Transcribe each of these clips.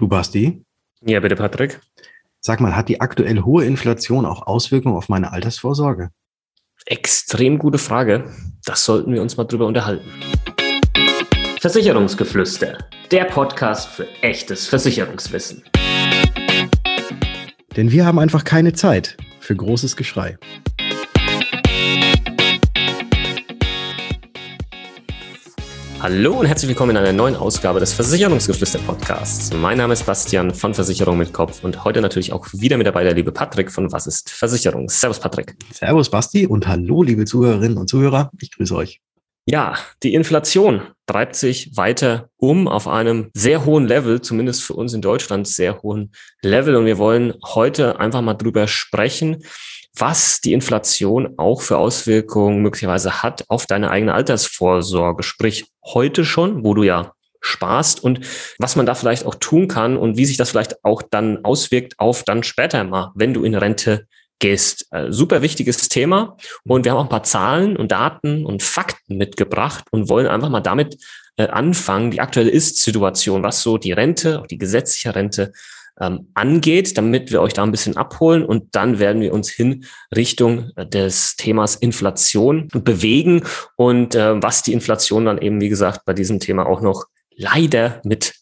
Du Basti? Ja, bitte, Patrick. Sag mal, hat die aktuell hohe Inflation auch Auswirkungen auf meine Altersvorsorge? Extrem gute Frage. Das sollten wir uns mal drüber unterhalten. Versicherungsgeflüster, der Podcast für echtes Versicherungswissen. Denn wir haben einfach keine Zeit für großes Geschrei. Hallo und herzlich willkommen in einer neuen Ausgabe des Versicherungsgeflüster Podcasts. Mein Name ist Bastian von Versicherung mit Kopf und heute natürlich auch wieder mit dabei der liebe Patrick von Was ist Versicherung? Servus Patrick. Servus Basti und hallo liebe Zuhörerinnen und Zuhörer. Ich grüße euch. Ja, die Inflation treibt sich weiter um auf einem sehr hohen Level, zumindest für uns in Deutschland sehr hohen Level. Und wir wollen heute einfach mal drüber sprechen, was die Inflation auch für Auswirkungen möglicherweise hat auf deine eigene Altersvorsorge. Sprich, heute schon, wo du ja sparst und was man da vielleicht auch tun kann und wie sich das vielleicht auch dann auswirkt auf dann später mal, wenn du in Rente gehst. Äh, super wichtiges Thema und wir haben auch ein paar Zahlen und Daten und Fakten mitgebracht und wollen einfach mal damit äh, anfangen, die aktuelle Ist-Situation, was so die Rente, auch die gesetzliche Rente ähm, angeht, damit wir euch da ein bisschen abholen und dann werden wir uns hin Richtung äh, des Themas Inflation bewegen und äh, was die Inflation dann eben, wie gesagt, bei diesem Thema auch noch leider mit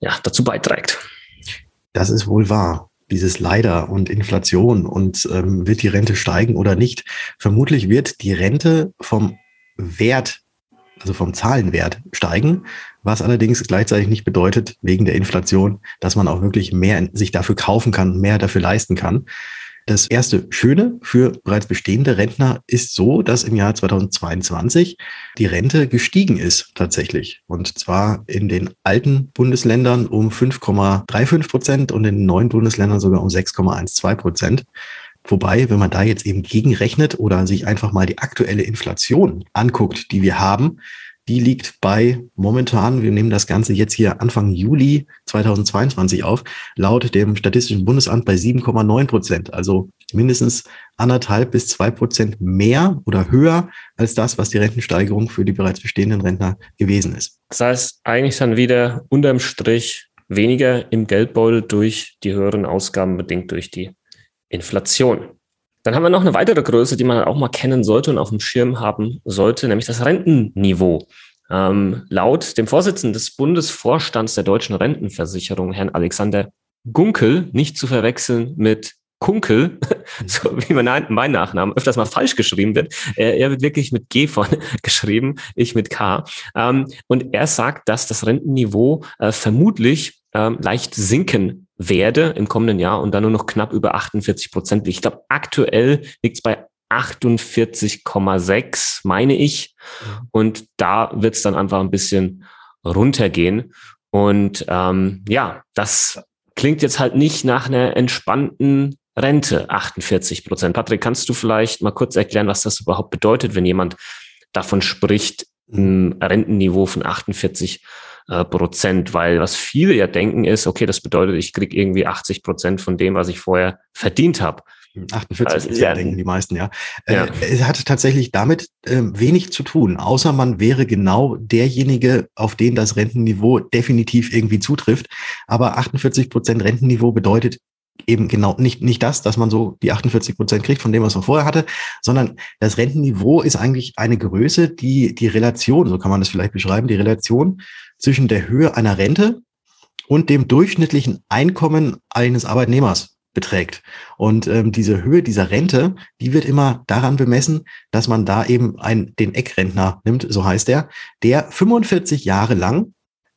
ja, dazu beiträgt. Das ist wohl wahr dieses Leider und Inflation und ähm, wird die Rente steigen oder nicht. Vermutlich wird die Rente vom Wert, also vom Zahlenwert steigen, was allerdings gleichzeitig nicht bedeutet, wegen der Inflation, dass man auch wirklich mehr sich dafür kaufen kann, mehr dafür leisten kann. Das erste Schöne für bereits bestehende Rentner ist so, dass im Jahr 2022 die Rente gestiegen ist tatsächlich. Und zwar in den alten Bundesländern um 5,35 Prozent und in den neuen Bundesländern sogar um 6,12 Prozent. Wobei, wenn man da jetzt eben gegenrechnet oder sich einfach mal die aktuelle Inflation anguckt, die wir haben, die liegt bei momentan, wir nehmen das Ganze jetzt hier Anfang Juli 2022 auf, laut dem Statistischen Bundesamt bei 7,9 Prozent. Also mindestens anderthalb bis zwei Prozent mehr oder höher als das, was die Rentensteigerung für die bereits bestehenden Rentner gewesen ist. Das heißt eigentlich dann wieder unterm Strich weniger im Geldbeutel durch die höheren Ausgaben bedingt durch die Inflation. Dann haben wir noch eine weitere Größe, die man auch mal kennen sollte und auf dem Schirm haben sollte, nämlich das Rentenniveau. Ähm, laut dem Vorsitzenden des Bundesvorstands der deutschen Rentenversicherung, Herrn Alexander Gunkel, nicht zu verwechseln mit Kunkel, so wie mein, mein Nachname öfters mal falsch geschrieben wird. Er, er wird wirklich mit G von geschrieben, ich mit K. Ähm, und er sagt, dass das Rentenniveau äh, vermutlich ähm, leicht sinken werde im kommenden Jahr und dann nur noch knapp über 48 Prozent. Ich glaube, aktuell liegt es bei 48,6, meine ich. Und da wird es dann einfach ein bisschen runtergehen. Und ähm, ja, das klingt jetzt halt nicht nach einer entspannten Rente, 48 Prozent. Patrick, kannst du vielleicht mal kurz erklären, was das überhaupt bedeutet, wenn jemand davon spricht, ein Rentenniveau von 48 äh, Prozent, weil was viele ja denken ist, okay, das bedeutet, ich kriege irgendwie 80 Prozent von dem, was ich vorher verdient habe. 48 also, Prozent ja, denken die meisten, ja. Äh, ja. Äh, es hat tatsächlich damit äh, wenig zu tun, außer man wäre genau derjenige, auf den das Rentenniveau definitiv irgendwie zutrifft. Aber 48 Prozent Rentenniveau bedeutet eben genau nicht, nicht das, dass man so die 48 Prozent kriegt von dem, was man vorher hatte, sondern das Rentenniveau ist eigentlich eine Größe, die die Relation, so kann man das vielleicht beschreiben, die Relation zwischen der Höhe einer Rente und dem durchschnittlichen Einkommen eines Arbeitnehmers beträgt. Und ähm, diese Höhe dieser Rente, die wird immer daran bemessen, dass man da eben ein, den Eckrentner nimmt, so heißt er, der 45 Jahre lang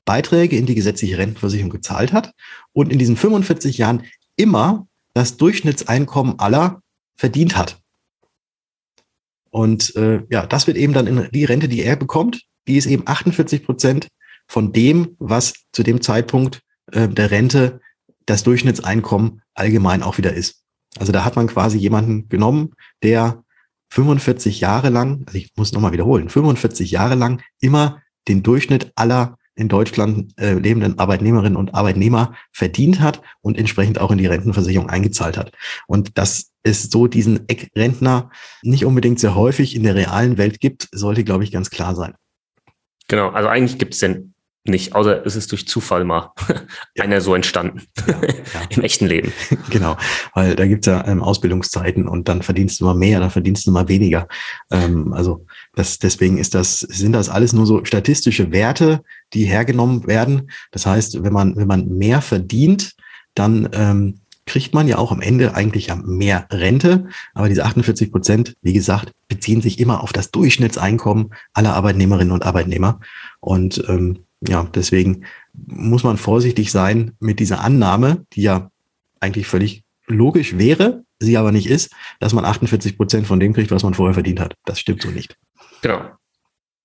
Beiträge in die gesetzliche Rentenversicherung gezahlt hat und in diesen 45 Jahren immer das Durchschnittseinkommen aller verdient hat. Und äh, ja, das wird eben dann in die Rente, die er bekommt, die ist eben 48 Prozent von dem, was zu dem Zeitpunkt äh, der Rente das Durchschnittseinkommen allgemein auch wieder ist. Also da hat man quasi jemanden genommen, der 45 Jahre lang, also ich muss nochmal wiederholen, 45 Jahre lang immer den Durchschnitt aller in Deutschland äh, lebenden Arbeitnehmerinnen und Arbeitnehmer verdient hat und entsprechend auch in die Rentenversicherung eingezahlt hat. Und dass es so diesen Eckrentner nicht unbedingt sehr häufig in der realen Welt gibt, sollte, glaube ich, ganz klar sein. Genau, also eigentlich gibt es den nicht, außer es ist durch Zufall mal ja. einer so entstanden ja, ja. im echten Leben. Genau, weil da gibt's ja ähm, Ausbildungszeiten und dann verdienst du mal mehr, dann verdienst du mal weniger. Ähm, also das, deswegen ist das, sind das alles nur so statistische Werte, die hergenommen werden. Das heißt, wenn man, wenn man mehr verdient, dann ähm, kriegt man ja auch am Ende eigentlich ja mehr Rente. Aber diese 48 Prozent, wie gesagt, beziehen sich immer auf das Durchschnittseinkommen aller Arbeitnehmerinnen und Arbeitnehmer. Und ähm, ja, deswegen muss man vorsichtig sein mit dieser Annahme, die ja eigentlich völlig logisch wäre, sie aber nicht ist, dass man 48 Prozent von dem kriegt, was man vorher verdient hat. Das stimmt so nicht. Genau.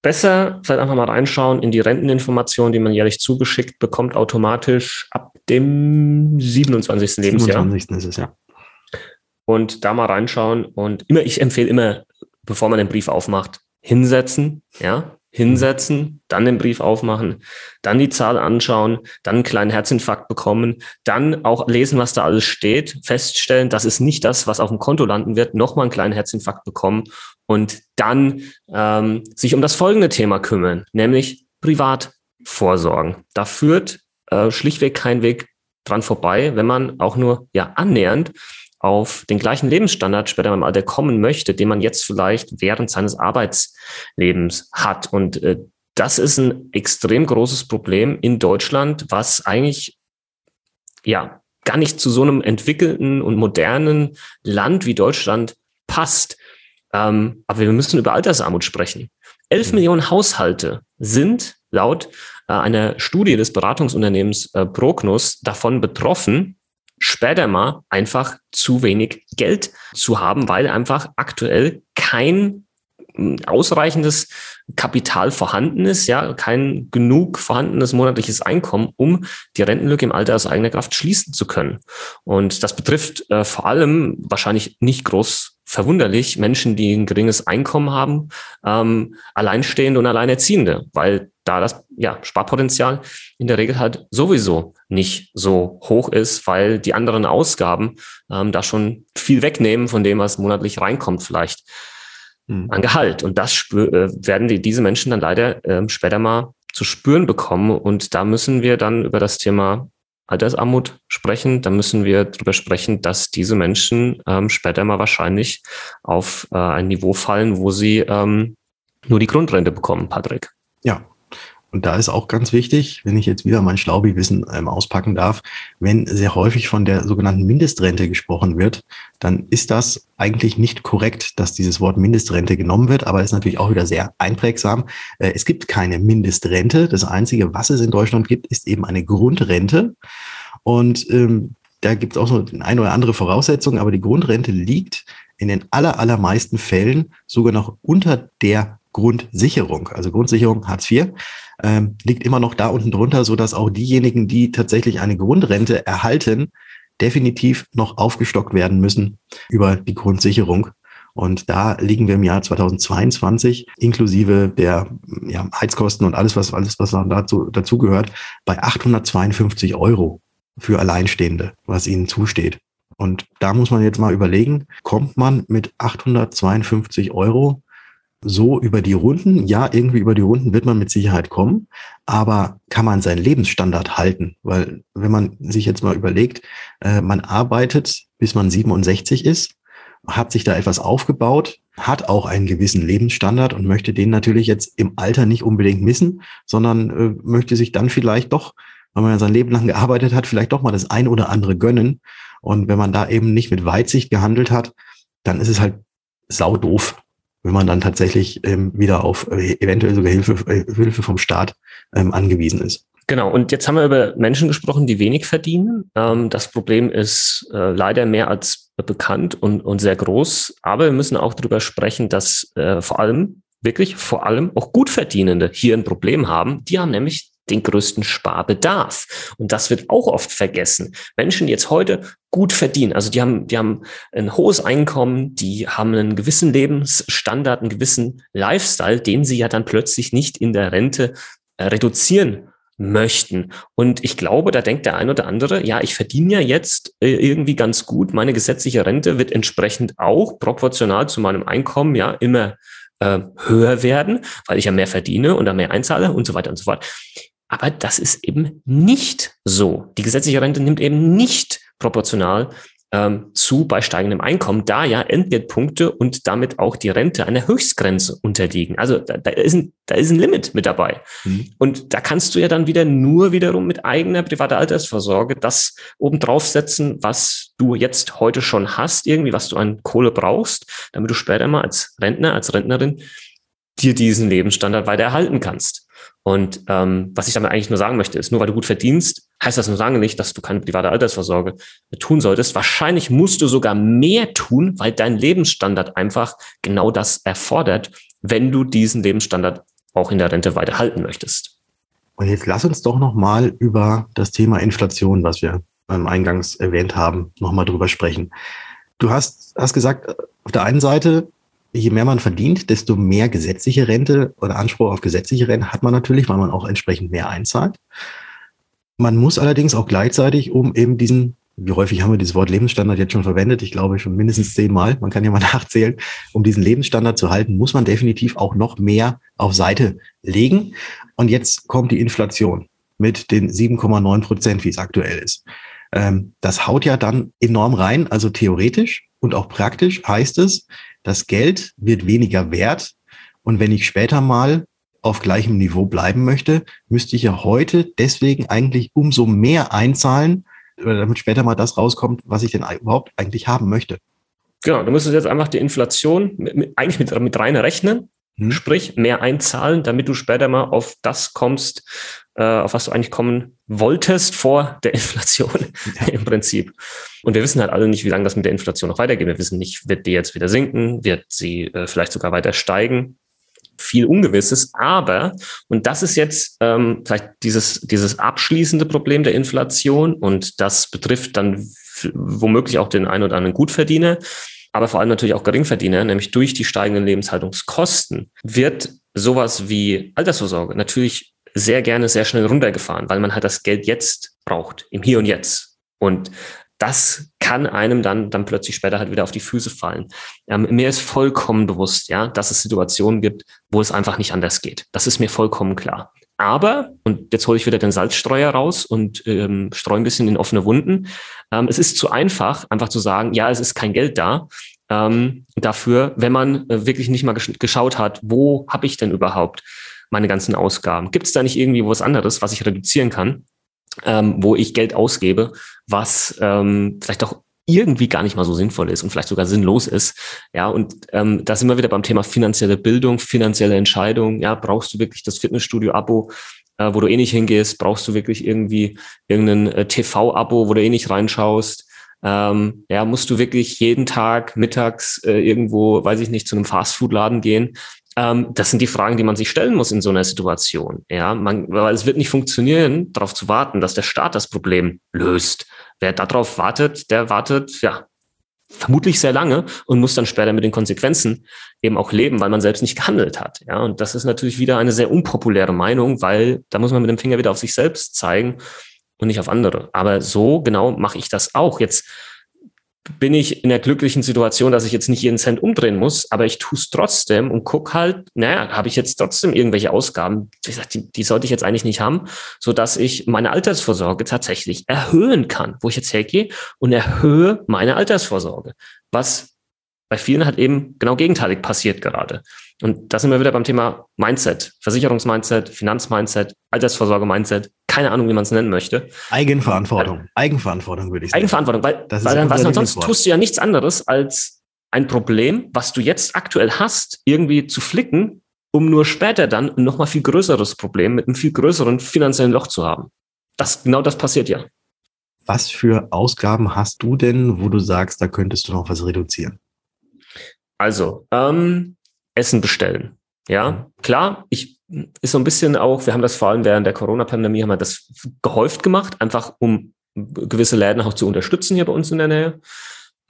Besser vielleicht einfach mal reinschauen in die Renteninformationen, die man jährlich zugeschickt bekommt, automatisch ab dem 27. Lebensjahr. 27. ist es, ja. Und da mal reinschauen und immer, ich empfehle immer, bevor man den Brief aufmacht, hinsetzen, ja, hinsetzen, dann den Brief aufmachen, dann die Zahl anschauen, dann einen kleinen Herzinfarkt bekommen, dann auch lesen, was da alles steht, feststellen, das ist nicht das, was auf dem Konto landen wird, nochmal einen kleinen Herzinfarkt bekommen und dann ähm, sich um das folgende Thema kümmern, nämlich privat vorsorgen. Da führt äh, schlichtweg kein Weg dran vorbei, wenn man auch nur ja annähernd auf den gleichen Lebensstandard später im Alter kommen möchte, den man jetzt vielleicht während seines Arbeitslebens hat. Und äh, das ist ein extrem großes Problem in Deutschland, was eigentlich ja gar nicht zu so einem entwickelten und modernen Land wie Deutschland passt. Ähm, aber wir müssen über Altersarmut sprechen. Elf mhm. Millionen Haushalte sind laut äh, einer Studie des Beratungsunternehmens äh, Prognos davon betroffen, später mal einfach zu wenig Geld zu haben, weil einfach aktuell kein ausreichendes Kapital vorhanden ist, ja, kein genug vorhandenes monatliches Einkommen, um die Rentenlücke im Alter aus eigener Kraft schließen zu können. Und das betrifft äh, vor allem wahrscheinlich nicht groß verwunderlich Menschen, die ein geringes Einkommen haben, ähm, Alleinstehende und Alleinerziehende, weil da das ja, Sparpotenzial in der Regel halt sowieso nicht so hoch ist, weil die anderen Ausgaben ähm, da schon viel wegnehmen von dem, was monatlich reinkommt vielleicht hm. an Gehalt. Und das spür, äh, werden die, diese Menschen dann leider äh, später mal zu spüren bekommen. Und da müssen wir dann über das Thema Altersarmut sprechen, dann müssen wir darüber sprechen, dass diese Menschen ähm, später mal wahrscheinlich auf äh, ein Niveau fallen, wo sie ähm, nur die Grundrente bekommen, Patrick. Ja, und da ist auch ganz wichtig, wenn ich jetzt wieder mein Schlaubi-Wissen ähm, auspacken darf, wenn sehr häufig von der sogenannten Mindestrente gesprochen wird, dann ist das eigentlich nicht korrekt, dass dieses Wort Mindestrente genommen wird, aber ist natürlich auch wieder sehr einprägsam. Äh, es gibt keine Mindestrente. Das Einzige, was es in Deutschland gibt, ist eben eine Grundrente. Und ähm, da gibt es auch so eine oder andere Voraussetzung, aber die Grundrente liegt in den aller, allermeisten Fällen sogar noch unter der Grundsicherung. Also Grundsicherung Hartz IV ähm, liegt immer noch da unten drunter, so dass auch diejenigen, die tatsächlich eine Grundrente erhalten, definitiv noch aufgestockt werden müssen über die Grundsicherung. Und da liegen wir im Jahr 2022 inklusive der ja, Heizkosten und alles, was alles, was dazu dazugehört, bei 852 Euro für Alleinstehende, was ihnen zusteht. Und da muss man jetzt mal überlegen, kommt man mit 852 Euro so über die Runden. Ja, irgendwie über die Runden wird man mit Sicherheit kommen, aber kann man seinen Lebensstandard halten? Weil wenn man sich jetzt mal überlegt, äh, man arbeitet, bis man 67 ist, hat sich da etwas aufgebaut, hat auch einen gewissen Lebensstandard und möchte den natürlich jetzt im Alter nicht unbedingt missen, sondern äh, möchte sich dann vielleicht doch, wenn man sein Leben lang gearbeitet hat, vielleicht doch mal das ein oder andere gönnen. Und wenn man da eben nicht mit Weitsicht gehandelt hat, dann ist es halt sau doof, wenn man dann tatsächlich ähm, wieder auf äh, eventuell sogar Hilfe, äh, Hilfe vom Staat ähm, angewiesen ist. Genau, und jetzt haben wir über Menschen gesprochen, die wenig verdienen. Ähm, das Problem ist äh, leider mehr als bekannt und, und sehr groß. Aber wir müssen auch darüber sprechen, dass äh, vor allem, wirklich vor allem auch Gutverdienende hier ein Problem haben. Die haben nämlich den größten Sparbedarf. Und das wird auch oft vergessen. Menschen, die jetzt heute gut verdienen, also die haben, die haben ein hohes Einkommen, die haben einen gewissen Lebensstandard, einen gewissen Lifestyle, den sie ja dann plötzlich nicht in der Rente äh, reduzieren möchten. Und ich glaube, da denkt der ein oder andere, ja, ich verdiene ja jetzt äh, irgendwie ganz gut, meine gesetzliche Rente wird entsprechend auch proportional zu meinem Einkommen ja immer äh, höher werden, weil ich ja mehr verdiene und da mehr einzahle und so weiter und so fort. Aber das ist eben nicht so. Die gesetzliche Rente nimmt eben nicht proportional ähm, zu bei steigendem Einkommen, da ja Entgeltpunkte und damit auch die Rente einer Höchstgrenze unterliegen. Also da, da, ist, ein, da ist ein Limit mit dabei. Mhm. Und da kannst du ja dann wieder nur wiederum mit eigener privater Altersvorsorge das obendrauf setzen, was du jetzt heute schon hast, irgendwie, was du an Kohle brauchst, damit du später mal als Rentner, als Rentnerin dir diesen Lebensstandard weiter erhalten kannst. Und ähm, was ich damit eigentlich nur sagen möchte, ist, nur weil du gut verdienst, heißt das nur lange nicht, dass du keine private Altersvorsorge tun solltest. Wahrscheinlich musst du sogar mehr tun, weil dein Lebensstandard einfach genau das erfordert, wenn du diesen Lebensstandard auch in der Rente weiterhalten möchtest. Und jetzt lass uns doch nochmal über das Thema Inflation, was wir eingangs erwähnt haben, nochmal drüber sprechen. Du hast, hast gesagt, auf der einen Seite je mehr man verdient, desto mehr gesetzliche Rente oder Anspruch auf gesetzliche Rente hat man natürlich, weil man auch entsprechend mehr einzahlt. Man muss allerdings auch gleichzeitig, um eben diesen, wie häufig haben wir dieses Wort Lebensstandard jetzt schon verwendet? Ich glaube schon mindestens zehnmal. Man kann ja mal nachzählen. Um diesen Lebensstandard zu halten, muss man definitiv auch noch mehr auf Seite legen. Und jetzt kommt die Inflation mit den 7,9 Prozent, wie es aktuell ist. Ähm, das haut ja dann enorm rein. Also theoretisch und auch praktisch heißt es, das Geld wird weniger wert. Und wenn ich später mal auf gleichem Niveau bleiben möchte, müsste ich ja heute deswegen eigentlich umso mehr einzahlen, damit später mal das rauskommt, was ich denn überhaupt eigentlich haben möchte. Genau, du müsstest jetzt einfach die Inflation mit, mit, eigentlich mit, mit rein rechnen, hm. sprich mehr einzahlen, damit du später mal auf das kommst, auf was du eigentlich kommen wolltest vor der Inflation im Prinzip. Und wir wissen halt alle nicht, wie lange das mit der Inflation noch weitergeht. Wir wissen nicht, wird die jetzt wieder sinken, wird sie äh, vielleicht sogar weiter steigen. Viel Ungewisses, aber, und das ist jetzt ähm, vielleicht dieses, dieses abschließende Problem der Inflation und das betrifft dann womöglich auch den einen oder anderen Gutverdiener, aber vor allem natürlich auch Geringverdiener, nämlich durch die steigenden Lebenshaltungskosten, wird sowas wie Altersvorsorge natürlich sehr gerne sehr schnell runtergefahren, weil man halt das Geld jetzt braucht, im Hier und Jetzt. Und das kann einem dann, dann plötzlich später halt wieder auf die Füße fallen. Ähm, mir ist vollkommen bewusst, ja, dass es Situationen gibt, wo es einfach nicht anders geht. Das ist mir vollkommen klar. Aber, und jetzt hole ich wieder den Salzstreuer raus und ähm, streue ein bisschen in offene Wunden, ähm, es ist zu einfach, einfach zu sagen, ja, es ist kein Geld da. Ähm, dafür, wenn man äh, wirklich nicht mal gesch geschaut hat, wo habe ich denn überhaupt meine ganzen Ausgaben? Gibt es da nicht irgendwie was anderes, was ich reduzieren kann, ähm, wo ich Geld ausgebe, was ähm, vielleicht auch irgendwie gar nicht mal so sinnvoll ist und vielleicht sogar sinnlos ist. Ja, und ähm, da sind wir wieder beim Thema finanzielle Bildung, finanzielle Entscheidung. Ja, brauchst du wirklich das Fitnessstudio-Abo, äh, wo du eh nicht hingehst? Brauchst du wirklich irgendwie irgendein äh, TV-Abo, wo du eh nicht reinschaust? Ähm, ja, musst du wirklich jeden Tag mittags äh, irgendwo, weiß ich nicht, zu einem Fastfood-Laden gehen? Ähm, das sind die Fragen, die man sich stellen muss in so einer Situation. Ja, man, weil es wird nicht funktionieren, darauf zu warten, dass der Staat das Problem löst. Wer darauf wartet, der wartet, ja, vermutlich sehr lange und muss dann später mit den Konsequenzen eben auch leben, weil man selbst nicht gehandelt hat. Ja, und das ist natürlich wieder eine sehr unpopuläre Meinung, weil da muss man mit dem Finger wieder auf sich selbst zeigen und nicht auf andere. Aber so genau mache ich das auch. Jetzt bin ich in der glücklichen Situation, dass ich jetzt nicht jeden Cent umdrehen muss, aber ich tue es trotzdem und guck halt, naja, habe ich jetzt trotzdem irgendwelche Ausgaben, die, die sollte ich jetzt eigentlich nicht haben, so dass ich meine Altersvorsorge tatsächlich erhöhen kann, wo ich jetzt hergehe und erhöhe meine Altersvorsorge, was bei vielen halt eben genau gegenteilig passiert gerade. Und da sind wir wieder beim Thema Mindset, Versicherungsmindset, Finanzmindset, Altersvorsorge-Mindset, keine Ahnung, wie man es nennen möchte. Eigenverantwortung. Eigenverantwortung würde ich sagen. Eigenverantwortung, weil, das weil dann, was, sonst tust du ja nichts anderes als ein Problem, was du jetzt aktuell hast, irgendwie zu flicken, um nur später dann ein nochmal viel größeres Problem mit einem viel größeren finanziellen Loch zu haben. Das, genau das passiert ja. Was für Ausgaben hast du denn, wo du sagst, da könntest du noch was reduzieren? Also, ähm, Essen bestellen. Ja, mhm. klar, ich ist so ein bisschen auch, wir haben das vor allem während der Corona-Pandemie, haben wir das gehäuft gemacht, einfach um gewisse Läden auch zu unterstützen hier bei uns in der Nähe.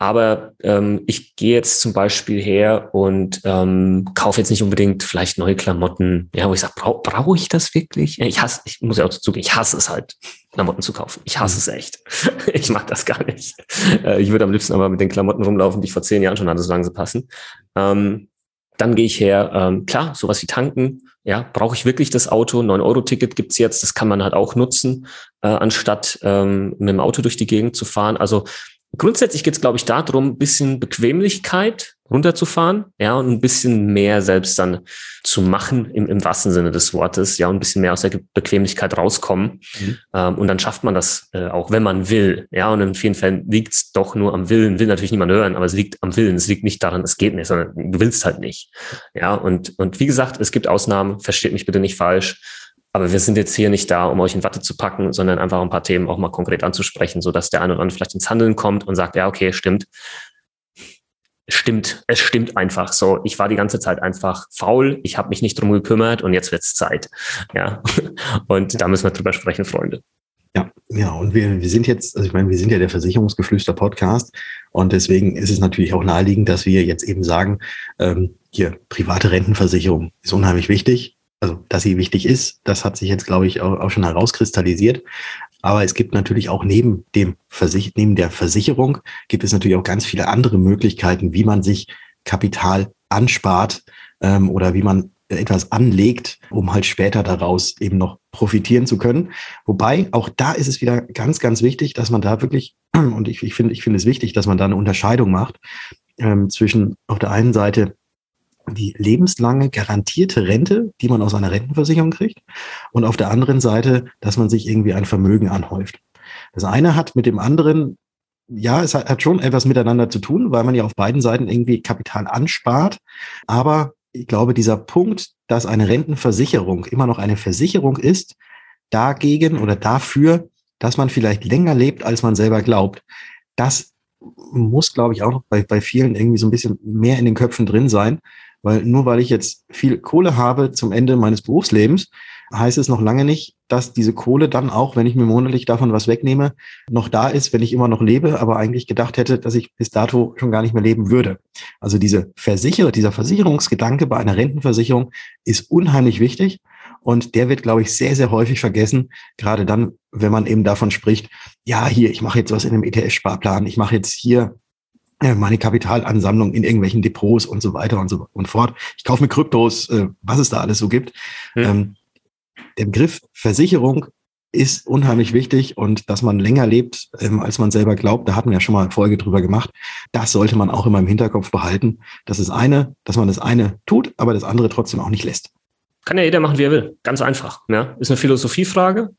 Aber ähm, ich gehe jetzt zum Beispiel her und ähm, kaufe jetzt nicht unbedingt vielleicht neue Klamotten, ja, wo ich sage, brauche brauch ich das wirklich? Ich hasse, ich muss ja auch zugeben, ich hasse es halt, Klamotten zu kaufen. Ich hasse mhm. es echt. ich mag das gar nicht. Äh, ich würde am liebsten aber mit den Klamotten rumlaufen, die ich vor zehn Jahren schon hatte, solange sie passen. Ähm, Dann gehe ich her, ähm, klar, sowas wie tanken. Ja, brauche ich wirklich das Auto? 9-Euro-Ticket gibt's jetzt, das kann man halt auch nutzen, äh, anstatt ähm, mit dem Auto durch die Gegend zu fahren. Also grundsätzlich geht's, glaube ich, darum, ein bisschen Bequemlichkeit runterzufahren, ja, und ein bisschen mehr selbst dann zu machen im, im wahrsten Sinne des Wortes, ja, und ein bisschen mehr aus der Bequemlichkeit rauskommen. Mhm. Ähm, und dann schafft man das äh, auch, wenn man will, ja, und in vielen Fällen liegt's doch nur am Willen, will natürlich niemand hören, aber es liegt am Willen, es liegt nicht daran, es geht nicht, sondern du willst halt nicht, ja, und, und wie gesagt, es gibt Ausnahmen, versteht mich bitte nicht falsch, aber wir sind jetzt hier nicht da, um euch in Watte zu packen, sondern einfach ein paar Themen auch mal konkret anzusprechen, so dass der eine oder andere vielleicht ins Handeln kommt und sagt, ja, okay, stimmt stimmt, es stimmt einfach so. Ich war die ganze Zeit einfach faul, ich habe mich nicht drum gekümmert und jetzt wird's Zeit. Ja. Und da müssen wir drüber sprechen, Freunde. Ja, ja, und wir, wir sind jetzt, also ich meine, wir sind ja der Versicherungsgeflüster-Podcast und deswegen ist es natürlich auch naheliegend, dass wir jetzt eben sagen, ähm, hier, private Rentenversicherung ist unheimlich wichtig. Also, dass sie wichtig ist, das hat sich jetzt, glaube ich, auch, auch schon herauskristallisiert. Aber es gibt natürlich auch neben dem Versich neben der Versicherung gibt es natürlich auch ganz viele andere Möglichkeiten, wie man sich Kapital anspart ähm, oder wie man etwas anlegt, um halt später daraus eben noch profitieren zu können. Wobei auch da ist es wieder ganz, ganz wichtig, dass man da wirklich, und ich, ich finde, ich finde es wichtig, dass man da eine Unterscheidung macht ähm, zwischen auf der einen Seite die lebenslange garantierte Rente, die man aus einer Rentenversicherung kriegt, und auf der anderen Seite, dass man sich irgendwie ein Vermögen anhäuft. Das eine hat mit dem anderen, ja, es hat, schon etwas miteinander zu tun, weil man ja auf beiden Seiten irgendwie Kapital anspart. Aber ich glaube, dieser Punkt, dass eine Rentenversicherung immer noch eine Versicherung ist, dagegen oder dafür, dass man vielleicht länger lebt, als man selber glaubt, das muss, glaube ich, auch noch bei, bei vielen irgendwie so ein bisschen mehr in den Köpfen drin sein, weil nur weil ich jetzt viel Kohle habe zum Ende meines Berufslebens, heißt es noch lange nicht, dass diese Kohle dann auch, wenn ich mir monatlich davon was wegnehme, noch da ist, wenn ich immer noch lebe, aber eigentlich gedacht hätte, dass ich bis dato schon gar nicht mehr leben würde. Also diese Versicherer, dieser Versicherungsgedanke bei einer Rentenversicherung ist unheimlich wichtig. Und der wird, glaube ich, sehr, sehr häufig vergessen, gerade dann, wenn man eben davon spricht, ja, hier, ich mache jetzt was in einem ETF-Sparplan, ich mache jetzt hier meine Kapitalansammlung in irgendwelchen Depots und so weiter und so und fort. Ich kaufe mir Kryptos, äh, was es da alles so gibt. Ja. Ähm, der Begriff Versicherung ist unheimlich wichtig und dass man länger lebt, ähm, als man selber glaubt, da hatten wir ja schon mal eine Folge drüber gemacht. Das sollte man auch immer im Hinterkopf behalten. Das ist eine, dass man das eine tut, aber das andere trotzdem auch nicht lässt. Kann ja jeder machen, wie er will. Ganz einfach. Ja? Ist eine Philosophiefrage.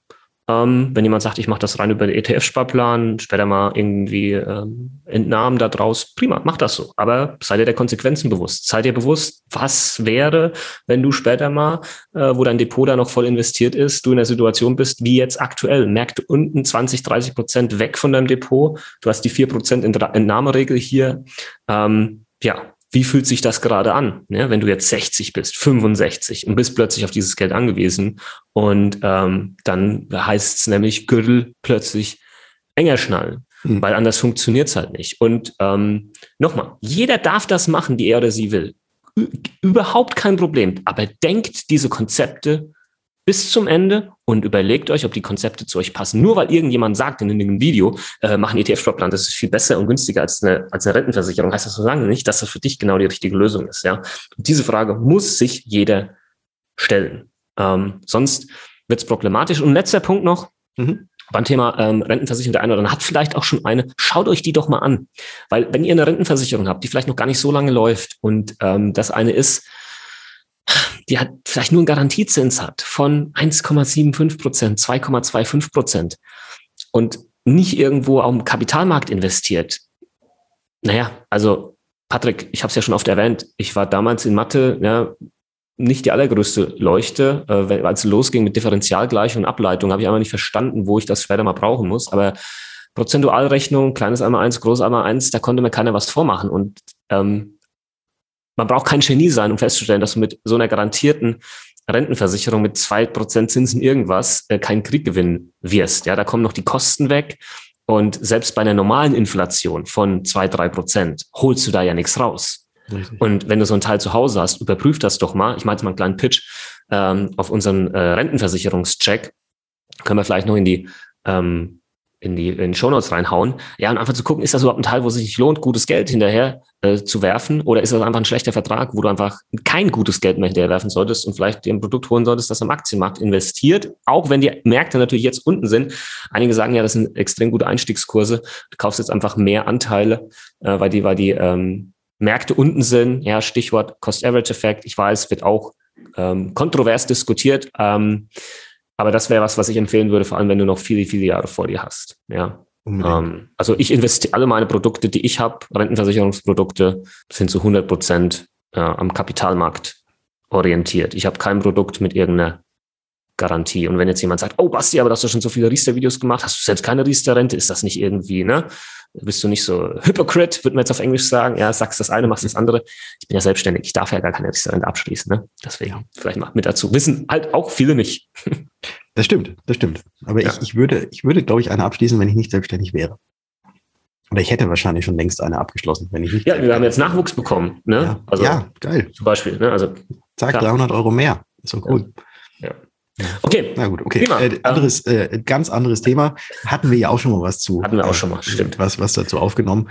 Ähm, wenn jemand sagt, ich mache das rein über den ETF-Sparplan, später mal irgendwie ähm, Entnahmen daraus, prima, mach das so. Aber sei dir der Konsequenzen bewusst. Sei dir bewusst, was wäre, wenn du später mal, äh, wo dein Depot da noch voll investiert ist, du in der Situation bist, wie jetzt aktuell. Märkte unten 20, 30 Prozent weg von deinem Depot. Du hast die 4 Prozent Entnahmeregel hier. Ähm, ja, wie fühlt sich das gerade an, ne? wenn du jetzt 60 bist, 65 und bist plötzlich auf dieses Geld angewiesen und ähm, dann heißt es nämlich Gürtel plötzlich enger schnallen, mhm. weil anders funktioniert es halt nicht. Und ähm, nochmal, jeder darf das machen, wie er oder sie will. Überhaupt kein Problem, aber denkt diese Konzepte bis zum Ende und überlegt euch, ob die Konzepte zu euch passen. Nur weil irgendjemand sagt in einem Video, äh, mach einen ETF-Sparplan, das ist viel besser und günstiger als eine, als eine Rentenversicherung, heißt das so lange nicht, dass das für dich genau die richtige Lösung ist. Ja? Und diese Frage muss sich jeder stellen. Ähm, sonst wird es problematisch. Und letzter Punkt noch. Mhm. Beim Thema ähm, Rentenversicherung, der eine oder andere hat vielleicht auch schon eine. Schaut euch die doch mal an. Weil wenn ihr eine Rentenversicherung habt, die vielleicht noch gar nicht so lange läuft und ähm, das eine ist, die hat vielleicht nur einen Garantiezins hat von 1,75 Prozent, 2,25 Prozent und nicht irgendwo am Kapitalmarkt investiert. Naja, also Patrick, ich habe es ja schon oft erwähnt, ich war damals in Mathe ja, nicht die allergrößte Leuchte. Äh, als es losging mit Differentialgleichung und Ableitung, habe ich einmal nicht verstanden, wo ich das später mal brauchen muss. Aber Prozentualrechnung, kleines einmal eins, groß einmal eins, da konnte mir keiner was vormachen. Und ähm, man braucht kein Genie sein, um festzustellen, dass du mit so einer garantierten Rentenversicherung mit zwei Prozent Zinsen irgendwas äh, keinen Krieg gewinnen wirst. Ja, da kommen noch die Kosten weg. Und selbst bei einer normalen Inflation von zwei, drei Prozent holst du da ja nichts raus. Richtig. Und wenn du so ein Teil zu Hause hast, überprüf das doch mal. Ich mache jetzt mal einen kleinen Pitch ähm, auf unseren äh, Rentenversicherungscheck. Können wir vielleicht noch in die ähm, in die, in die Shownotes reinhauen. Ja, und einfach zu gucken, ist das überhaupt ein Teil, wo es sich lohnt, gutes Geld hinterher äh, zu werfen? Oder ist das einfach ein schlechter Vertrag, wo du einfach kein gutes Geld mehr hinterher werfen solltest und vielleicht dir ein Produkt holen solltest, das am Aktienmarkt investiert? Auch wenn die Märkte natürlich jetzt unten sind. Einige sagen ja, das sind extrem gute Einstiegskurse. Du kaufst jetzt einfach mehr Anteile, äh, weil die, weil die ähm, Märkte unten sind. Ja, Stichwort Cost-Average-Effekt. Ich weiß, wird auch ähm, kontrovers diskutiert. Ähm, aber das wäre was, was ich empfehlen würde, vor allem wenn du noch viele, viele Jahre vor dir hast. Ja. Ähm, also ich investiere alle meine Produkte, die ich habe, Rentenversicherungsprodukte, sind zu 100 Prozent äh, am Kapitalmarkt orientiert. Ich habe kein Produkt mit irgendeiner Garantie. Und wenn jetzt jemand sagt, oh Basti, aber du hast du schon so viele Riester-Videos gemacht, hast du selbst keine Riester-Rente, ist das nicht irgendwie, ne? Bist du nicht so Hypocrite, würde man jetzt auf Englisch sagen. Ja, sagst das eine, machst das andere. Ich bin ja selbstständig, ich darf ja gar keine Riester-Rente abschließen, ne? Deswegen, vielleicht mal mit dazu. Wissen halt auch viele nicht. Das stimmt, das stimmt. Aber ja. ich, ich würde, ich würde, glaube ich, eine abschließen, wenn ich nicht selbstständig wäre. Oder ich hätte wahrscheinlich schon längst eine abgeschlossen, wenn ich nicht. Ja, wir haben jetzt Nachwuchs bekommen, ne? Ja, also, ja geil. Zum Beispiel, ne? Also. Zack, klar. 300 Euro mehr. Ist so cool. Ja. Okay. Na gut, okay. Äh, anderes, äh, ganz anderes Thema. Hatten wir ja auch schon mal was zu. Hatten wir auch schon mal, stimmt. Was, was dazu aufgenommen.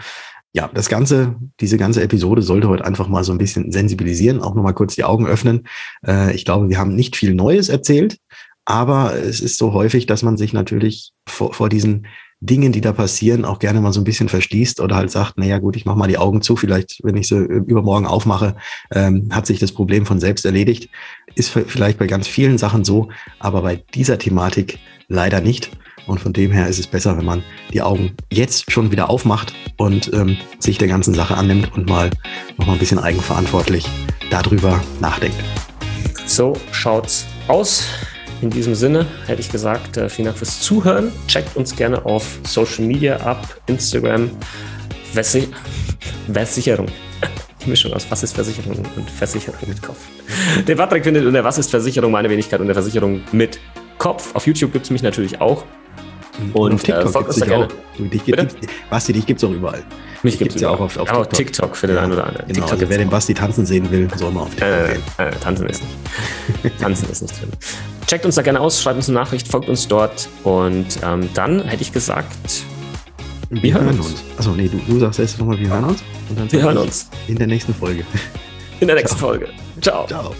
Ja, das Ganze, diese ganze Episode sollte heute einfach mal so ein bisschen sensibilisieren, auch nochmal kurz die Augen öffnen. Äh, ich glaube, wir haben nicht viel Neues erzählt. Aber es ist so häufig, dass man sich natürlich vor, vor diesen Dingen, die da passieren, auch gerne mal so ein bisschen verschließt oder halt sagt, naja gut, ich mache mal die Augen zu, vielleicht, wenn ich sie übermorgen aufmache, ähm, hat sich das Problem von selbst erledigt. Ist vielleicht bei ganz vielen Sachen so, aber bei dieser Thematik leider nicht. Und von dem her ist es besser, wenn man die Augen jetzt schon wieder aufmacht und ähm, sich der ganzen Sache annimmt und mal noch mal ein bisschen eigenverantwortlich darüber nachdenkt. So schaut's aus. In diesem Sinne hätte ich gesagt, äh, vielen Dank fürs Zuhören. Checkt uns gerne auf Social Media ab, Instagram, Wessi Versicherung. Die Mischung aus Was ist Versicherung und Versicherung mit Kopf. Den Patrick findet unter Was ist Versicherung, meine Wenigkeit unter Versicherung mit Kopf. Auf YouTube gibt es mich natürlich auch. Und, auf TikTok äh, folgt uns da gerne. Dich gibt, Basti, dich gibt es auch überall. Mich gibt es ja auch auf, auf TikTok. TikTok für den ja, einen oder anderen. Genau, also wer den Basti tanzen sehen will, soll mal auf TikTok äh, gehen. Äh, tanzen ist nicht. tanzen ist nicht drin. Checkt uns da gerne aus, schreibt uns eine Nachricht, folgt uns dort und ähm, dann hätte ich gesagt, wir, wir hören uns. uns. Achso, nee, du, du sagst jetzt nochmal, wir hören uns. Und dann wir hören uns. In der nächsten Folge. In der nächsten Ciao. Folge. Ciao. Ciao.